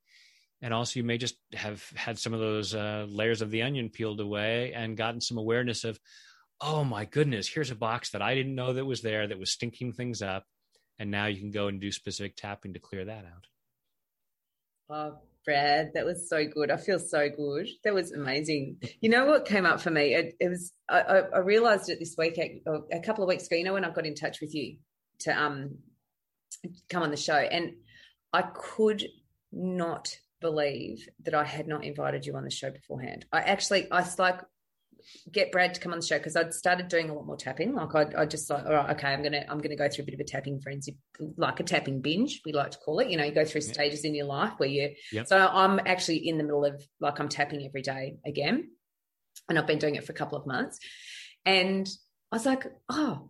and also you may just have had some of those uh, layers of the onion peeled away and gotten some awareness of oh my goodness here's a box that i didn't know that was there that was stinking things up and now you can go and do specific tapping to clear that out oh brad that was so good. I feel so good. That was amazing. You know what came up for me? It, it was I, I, realized it this week a, a couple of weeks ago you know when i got in touch with you to um come on the show? And i could not believe that I had not invited you on the show beforehand. I actually, I was like, get Brad to come on the show because I'd started doing a lot more tapping. Like I, I just like, all right, okay, I'm gonna I'm gonna go through a bit of a tapping frenzy, like a tapping binge, we like to call it. You know, you go through stages in your life where you. Yep. So I'm actually in the middle of like I'm tapping every day again, and I've been doing it for a couple of months, and I was like, oh,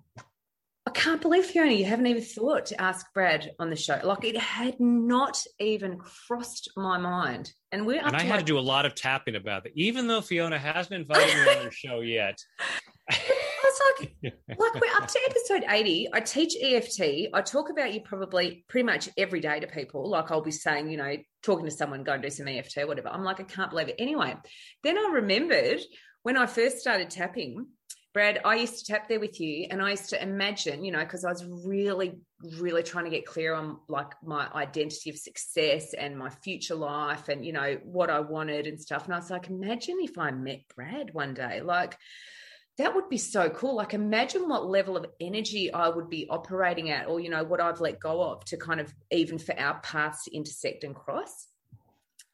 I can't believe Fiona, you haven't even thought to ask Brad on the show. Like it had not even crossed my mind. And we're and I had like, to do a lot of tapping about it, even though Fiona hasn't invited me on her show yet. It's like, like we're up to episode 80. I teach EFT. I talk about you probably pretty much every day to people. Like I'll be saying, you know, talking to someone, go and do some EFT or whatever. I'm like, I can't believe it. Anyway, then I remembered when I first started tapping, Brad, I used to tap there with you and I used to imagine, you know, because I was really, really trying to get clear on like my identity of success and my future life and, you know, what I wanted and stuff. And I was like, imagine if I met Brad one day. Like, that would be so cool. Like, imagine what level of energy I would be operating at, or, you know, what I've let go of to kind of even for our paths to intersect and cross.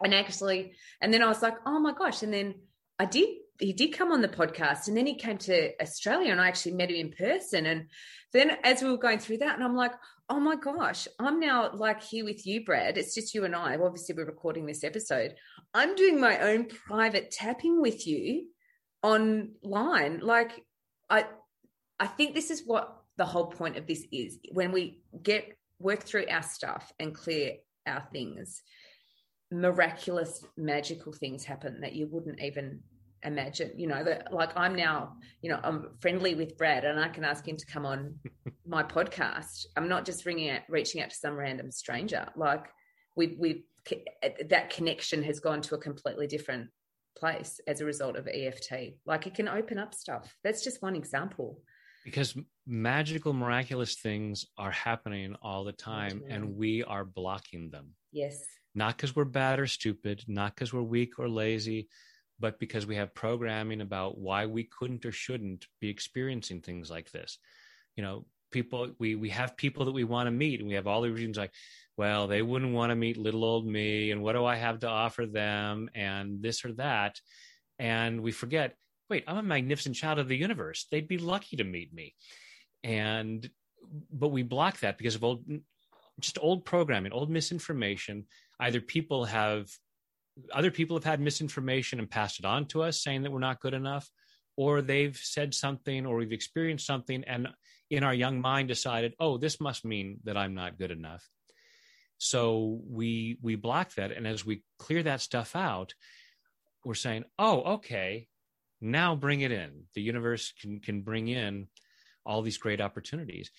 And actually, and then I was like, oh my gosh. And then I did he did come on the podcast and then he came to Australia and I actually met him in person. And then as we were going through that, and I'm like, oh my gosh, I'm now like here with you, Brad. It's just you and I. Obviously, we're recording this episode. I'm doing my own private tapping with you online. Like, I I think this is what the whole point of this is. When we get work through our stuff and clear our things, miraculous, magical things happen that you wouldn't even imagine you know that like i'm now you know i'm friendly with brad and i can ask him to come on my podcast. I'm not just ringing out reaching out to some random stranger. Like we we that connection has gone to a completely different place as a result of eft like it can open up stuff. That's just one example. Because magical miraculous things are happening all the time and we are blocking them. Yes. Not because we're bad or stupid not because we're weak or lazy but because we have programming about why we couldn't or shouldn't be experiencing things like this. You know, people we we have people that we want to meet, and we have all the reasons like, well, they wouldn't want to meet little old me, and what do I have to offer them, and this or that, and we forget. Wait, I'm a magnificent child of the universe. They'd be lucky to meet me, and but we block that because of old just old programming, old misinformation. Either people have other people have had misinformation and passed it on to us saying that we're not good enough or they've said something or we've experienced something and in our young mind decided oh this must mean that i'm not good enough. So we we block that and as we clear that stuff out we're saying oh okay now bring it in. The universe can can bring in all these great opportunities.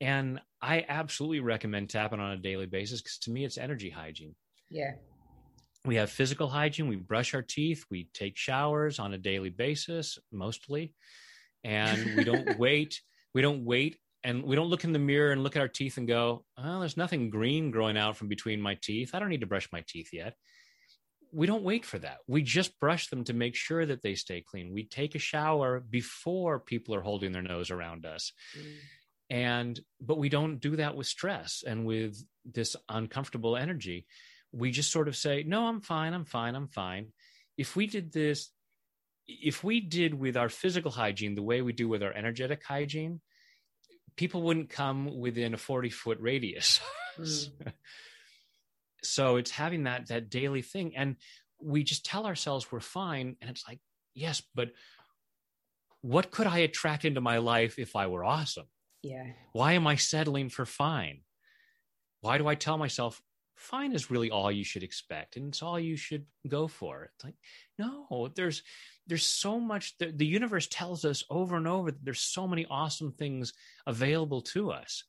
And i absolutely recommend tapping on a daily basis because to me it's energy hygiene. Yeah we have physical hygiene. We brush our teeth. We take showers on a daily basis mostly. And we don't wait. We don't wait and we don't look in the mirror and look at our teeth and go oh there's nothing green growing out from between my teeth. I don't need to brush my teeth yet. We don't wait for that. We just brush them to make sure that they stay clean. We take a shower before people are holding their nose around us. Mm. and but we don't do that with stress and with this uncomfortable energy we just sort of say, no, I'm fine, I'm fine, I'm fine. If we did this, if we did with our physical hygiene the way we do with our energetic hygiene, people wouldn't come within a 40 foot radius. Mm. so it's having that that daily thing. And we just tell ourselves we're fine. And it's like, yes, but what could I attract into my life if I were awesome? Yeah. Why am I settling for fine? Why do I tell myself fine is really all you should expect and it's all you should go for. It's like no there's there's so much the, the universe tells us over and over that there's so many awesome things available to us.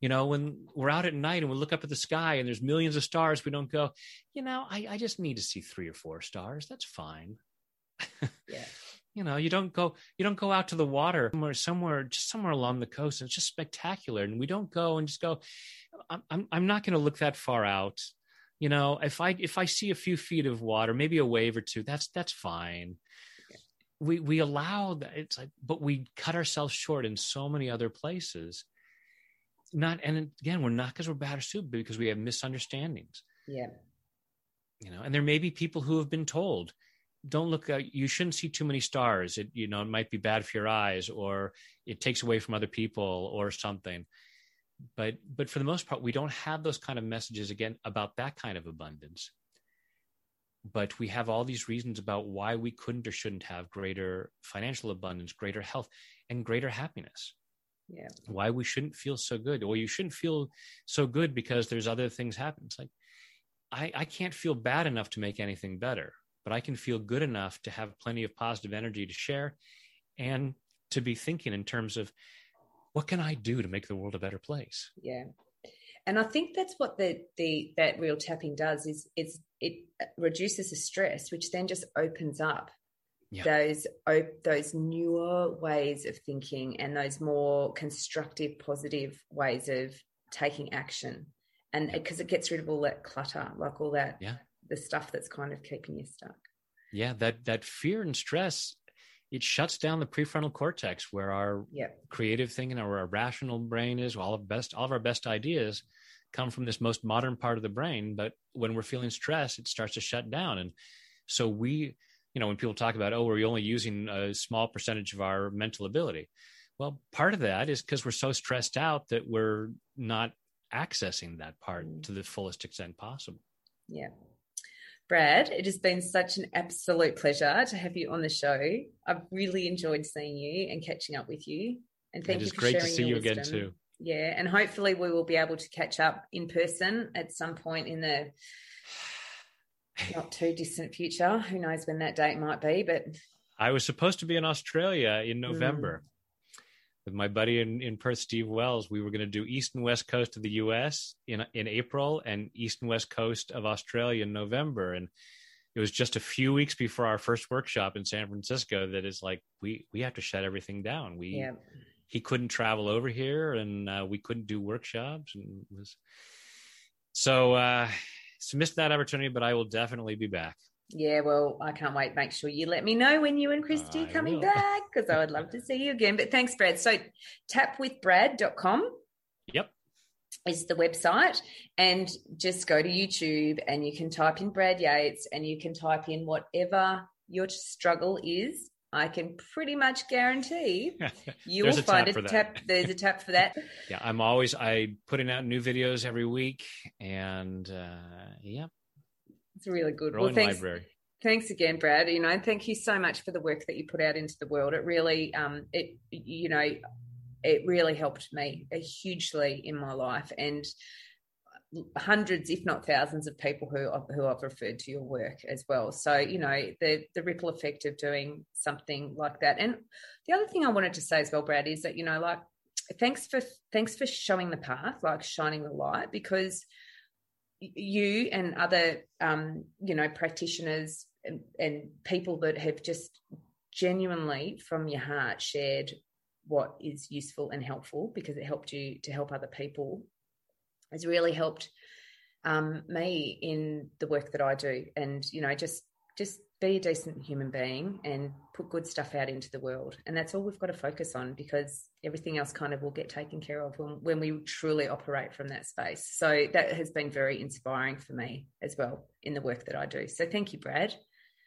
You know when we're out at night and we look up at the sky and there's millions of stars we don't go you know i, I just need to see three or four stars. That's fine. Yeah. You know you don't go you don't go out to the water somewhere somewhere just somewhere along the coast and it's just spectacular. And we don't go and just go I'm I'm not going to look that far out. You know, if I if I see a few feet of water, maybe a wave or two, that's that's fine. We we allow that. It's like, but we cut ourselves short in so many other places. Not and again, we're not because we're bad or stupid, because we have misunderstandings. Yeah. You know, and there may be people who have been told, don't look at you shouldn't see too many stars it you know it might be bad for your eyes or it takes away from other people or something but but for the most part we don't have those kind of messages again about that kind of abundance. But we have all these reasons about why we couldn't or shouldn't have greater financial abundance greater health and greater happiness. Yeah. Why we shouldn't feel so good. Or you shouldn't feel so good because there's other things happen. It's like i i can't feel bad enough to make anything better but i can feel good enough to have plenty of positive energy to share and to be thinking in terms of what can I do to make the world a better place? Yeah. And I think that's what the the that real tapping does is is it uh, reduces the stress, which then just opens up yeah. those those newer ways of thinking and those more constructive, positive ways of taking action. And because yeah. it gets rid of all that clutter, like all that yeah. the stuff that's kind of keeping you stuck. Yeah, that that fear and stress it shuts down the prefrontal cortex where our yep. creative thinking or our rational brain is. All of best all of our best ideas come from this most modern part of the brain but when we're feeling stress it starts to shut down. And so we you know when people talk about oh we're only using a small percentage of our mental ability. Well part of that is because we're so stressed out that we're not accessing that part mm. to the fullest extent possible. Yeah Brad, it has been such an absolute pleasure to have you on the show. I've really enjoyed seeing you and catching up with you. And thank it you for great sharing to see you wisdom. again too. Yeah, and hopefully we will be able to catch up in person at some point in the not too distant future. Who knows when that date might be, but I was supposed to be in Australia in November. Mm with my buddy in, in Perth, Steve Wells. We were going to do east and west coast of the U.S. in in April and east and west coast of Australia in November, and it was just a few weeks before our first workshop in San Francisco that is like we we have to shut everything down. We yeah. he couldn't travel over here, and uh, we couldn't do workshops, and was so uh, so missed that opportunity. But I will definitely be back. Yeah, well, I can't wait. Make sure you let me know when you and Christy are coming will. back because I would love to see you again. But thanks, Brad. So tapwithbrad.com. Yep. Is the website. And just go to YouTube and you can type in Brad Yates and you can type in whatever your struggle is. I can pretty much guarantee you will find a tap. There's a tap for that. yeah, I'm always I putting out new videos every week, and uh, yeah, it's really good. Well, thanks, library. Thanks again, Brad. You know, and thank you so much for the work that you put out into the world. It really, um, it you know, it really helped me hugely in my life and hundreds, if not thousands, of people who who I've referred to your work as well. So you know the the ripple effect of doing something like that. And the other thing I wanted to say as well, Brad, is that you know like thanks for thanks for showing the path, like shining the light, because you and other um, you know practitioners and, and, people that have just genuinely from your heart shared what is useful and helpful because it helped you to help other people has really helped um, me in the work that I do. And you know just just be a decent human being and put good stuff out into the world. And that's all we've got to focus on because everything else kind of will get taken care of when, when we truly operate from that space. So that has been very inspiring for me as well in the work that I do. So thank you, Brad.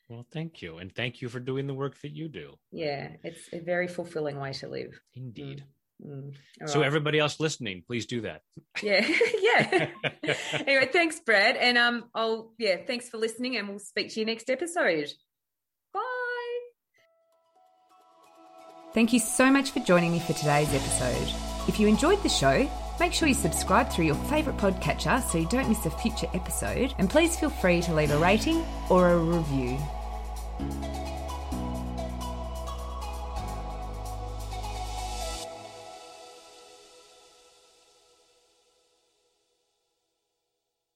Well, thank you. And thank you for doing the work that you do. Yeah, it's a very fulfilling way to live. Indeed. Mm. Mm, so right. everybody else listening, please do that. Yeah, yeah. anyway, thanks, Brad, and um, I'll yeah, thanks for listening, and we'll speak to you next episode. Bye. Thank you so much for joining me for today's episode. If you enjoyed the show, make sure you subscribe through your favourite podcatcher so you don't miss a future episode, and please feel free to leave a rating or a review.